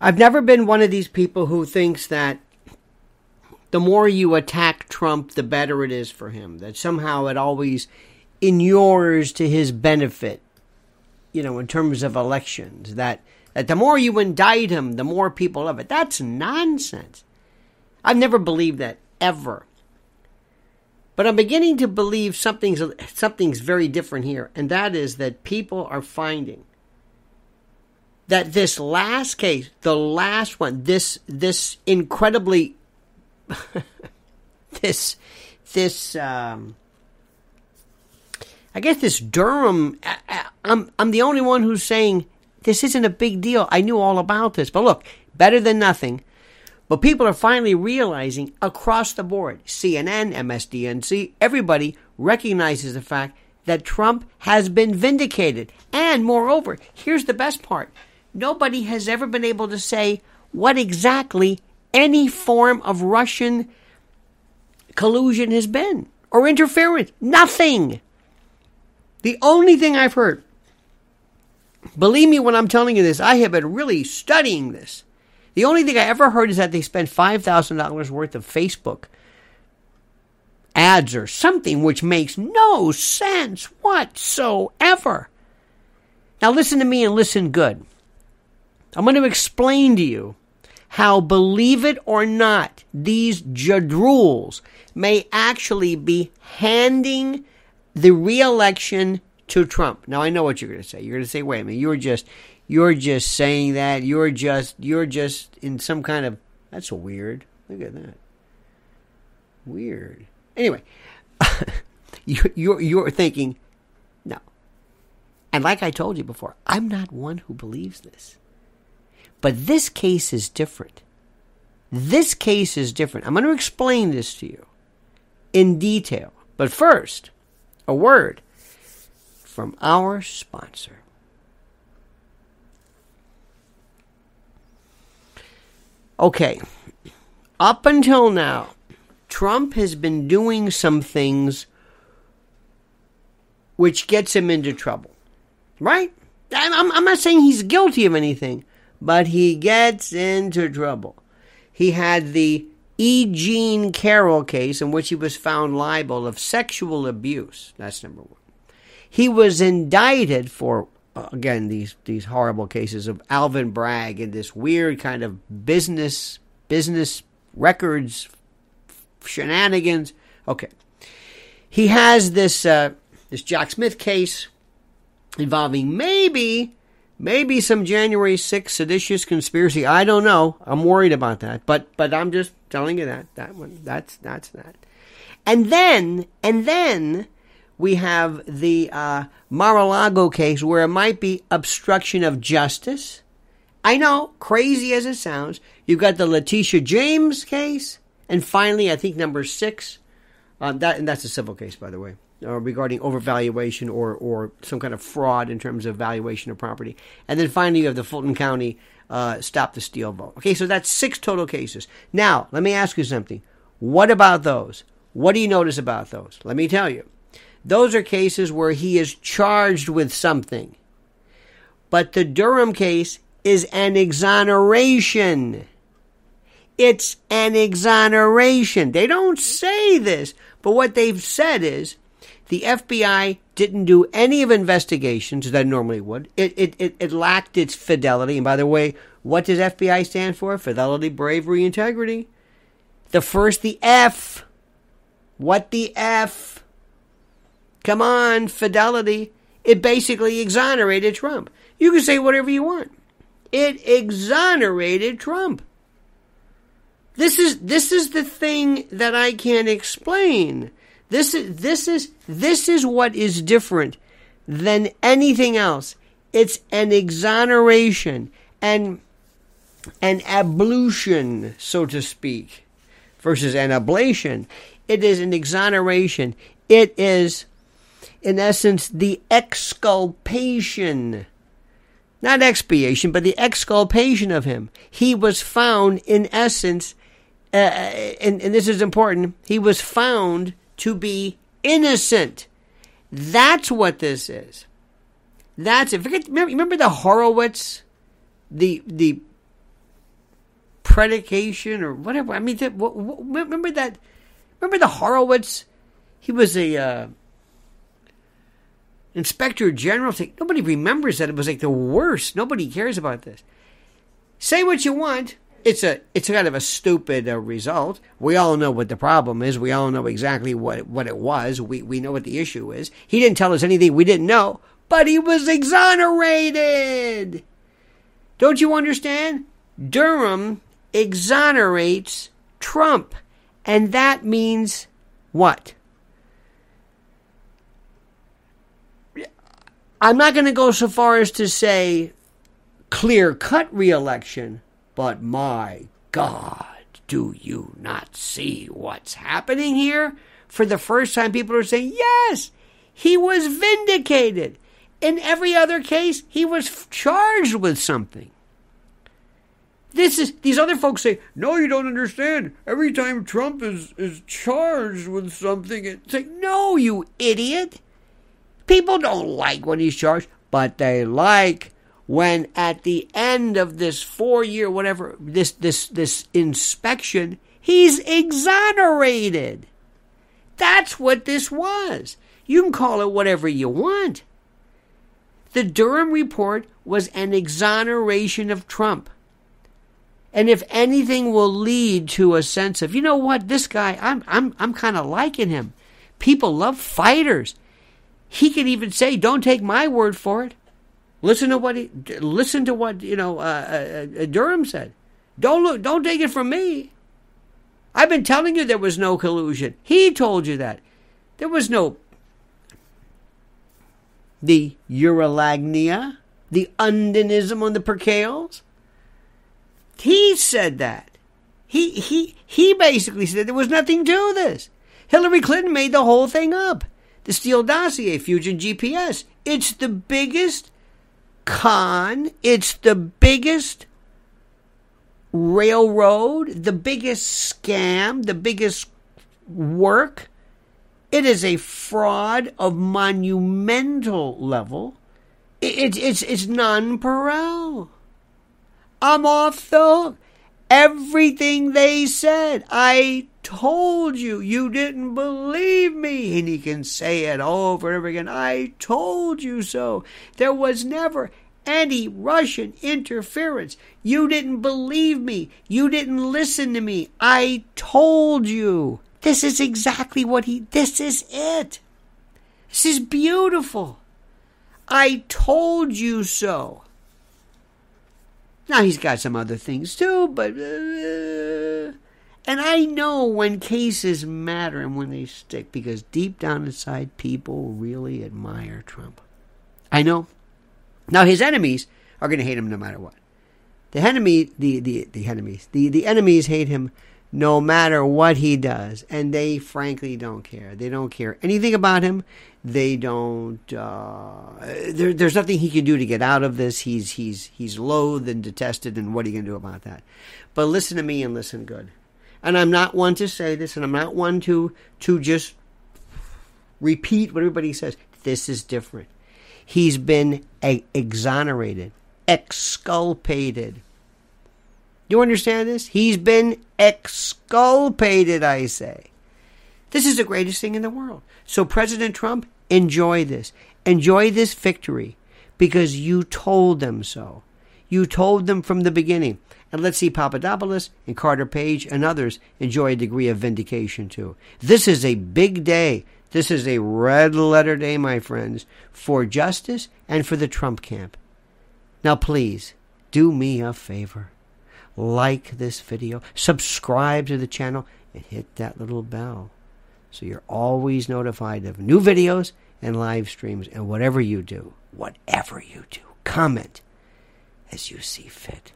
I've never been one of these people who thinks that the more you attack Trump, the better it is for him. That somehow it always inures to his benefit, you know, in terms of elections. That that the more you indict him, the more people love it. That's nonsense. I've never believed that ever. But I'm beginning to believe something's something's very different here, and that is that people are finding that this last case, the last one, this this incredibly this this um, I guess this Durham. I, I'm I'm the only one who's saying this isn't a big deal. I knew all about this, but look, better than nothing. But people are finally realizing across the board, CNN, MSDNC, everybody recognizes the fact that Trump has been vindicated. And moreover, here's the best part nobody has ever been able to say what exactly any form of Russian collusion has been or interference. Nothing. The only thing I've heard, believe me when I'm telling you this, I have been really studying this. The only thing I ever heard is that they spent $5,000 worth of Facebook ads or something which makes no sense whatsoever. Now, listen to me and listen good. I'm going to explain to you how, believe it or not, these jadruls may actually be handing the reelection to Trump. Now, I know what you're going to say. You're going to say, wait a minute, you're just you're just saying that. You're just you're just in some kind of that's weird. Look at that. Weird. Anyway, you're, you're you're thinking no. And like I told you before, I'm not one who believes this. But this case is different. This case is different. I'm going to explain this to you in detail. But first, a word from our sponsor. Okay, up until now, Trump has been doing some things which gets him into trouble, right? I'm, I'm not saying he's guilty of anything, but he gets into trouble. He had the E. Jean Carroll case in which he was found liable of sexual abuse. That's number one. He was indicted for again these these horrible cases of Alvin Bragg and this weird kind of business business records shenanigans. Okay, he has this uh, this Jack Smith case involving maybe maybe some January 6th seditious conspiracy. I don't know. I'm worried about that, but but I'm just telling you that that one that's that's that. And then and then we have the uh, Mar-a-Lago case where it might be obstruction of justice. I know, crazy as it sounds. You've got the Letitia James case, and finally, I think number six. Uh, that and that's a civil case, by the way, uh, regarding overvaluation or or some kind of fraud in terms of valuation of property. And then finally, you have the Fulton County uh, stop the steal vote. Okay, so that's six total cases. Now, let me ask you something. What about those? What do you notice about those? Let me tell you. Those are cases where he is charged with something. But the Durham case is an exoneration. It's an exoneration. They don't say this, but what they've said is the FBI didn't do any of investigations that normally would. It, it, it, it lacked its fidelity. And by the way, what does FBI stand for? Fidelity, bravery, integrity. The first, the F. What the F? Come on, fidelity. It basically exonerated Trump. You can say whatever you want. It exonerated Trump. This is this is the thing that I can't explain. This is this is this is what is different than anything else. It's an exoneration and an ablution, so to speak, versus an ablation. It is an exoneration. It is in essence, the exculpation. Not expiation, but the exculpation of him. He was found, in essence, uh, and, and this is important, he was found to be innocent. That's what this is. That's it. Forget, remember, remember the Horowitz, the the predication or whatever. I mean, th- w- w- remember that? Remember the Horowitz? He was a uh, inspector general. Thing. Nobody remembers that. It was like the worst. Nobody cares about this. Say what you want. It's a it's kind of a stupid uh, result. We all know what the problem is. We all know exactly what what it was. We we know what the issue is. He didn't tell us anything we didn't know, but he was exonerated. Don't you understand? Durham exonerates Trump. And that means what? I'm not going to go so far as to say clear cut reelection, but my God, do you not see what's happening here? For the first time, people are saying, yes, he was vindicated. In every other case, he was charged with something. This is these other folks say, no, you don't understand. Every time Trump is is charged with something, it's like, no, you idiot. People don't like when he's charged, but they like when at the end of this four year whatever this this this inspection, he's exonerated. That's what this was. You can call it whatever you want. The Durham report was an exoneration of Trump. And if anything will lead to a sense of, you know what, this guy, I'm I'm I'm kind of liking him. People love fighters. He can even say, "Don't take my word for it. Listen to what he listen to what you know uh, uh, uh, Durham said. Don't look. Don't take it from me. I've been telling you there was no collusion. He told you that there was no the urolagnia, the undinism on the percales. He said that. He he he basically said there was nothing to this. Hillary Clinton made the whole thing up. The Steele dossier, Fusion GPS. It's the biggest con. It's the biggest railroad, the biggest scam, the biggest work. It is a fraud of monumental level. It's it's it's nonpareil. I'm off the hook. Everything they said, I told you. You didn't believe me. And he can say it over and over again. I told you so. There was never any Russian interference. You didn't believe me. You didn't listen to me. I told you. This is exactly what he, this is it. This is beautiful. I told you so. Now he's got some other things too, but. Uh, and I know when cases matter and when they stick because deep down inside, people really admire Trump. I know. Now his enemies are going to hate him no matter what. The enemy, the the the enemies, the the enemies hate him no matter what he does, and they frankly don't care. They don't care anything about him. They don't. Uh, there, there's nothing he can do to get out of this. He's he's he's loathed and detested, and what are you going to do about that? But listen to me and listen good. And I'm not one to say this, and I'm not one to to just repeat what everybody says. This is different. He's been exonerated, exculpated you understand this? He's been exculpated, I say. This is the greatest thing in the world. So, President Trump, enjoy this. Enjoy this victory because you told them so. You told them from the beginning. And let's see Papadopoulos and Carter Page and others enjoy a degree of vindication too. This is a big day. This is a red letter day, my friends, for justice and for the Trump camp. Now, please do me a favor like this video, subscribe to the channel, and hit that little bell so you're always notified of new videos and live streams and whatever you do, whatever you do, comment as you see fit.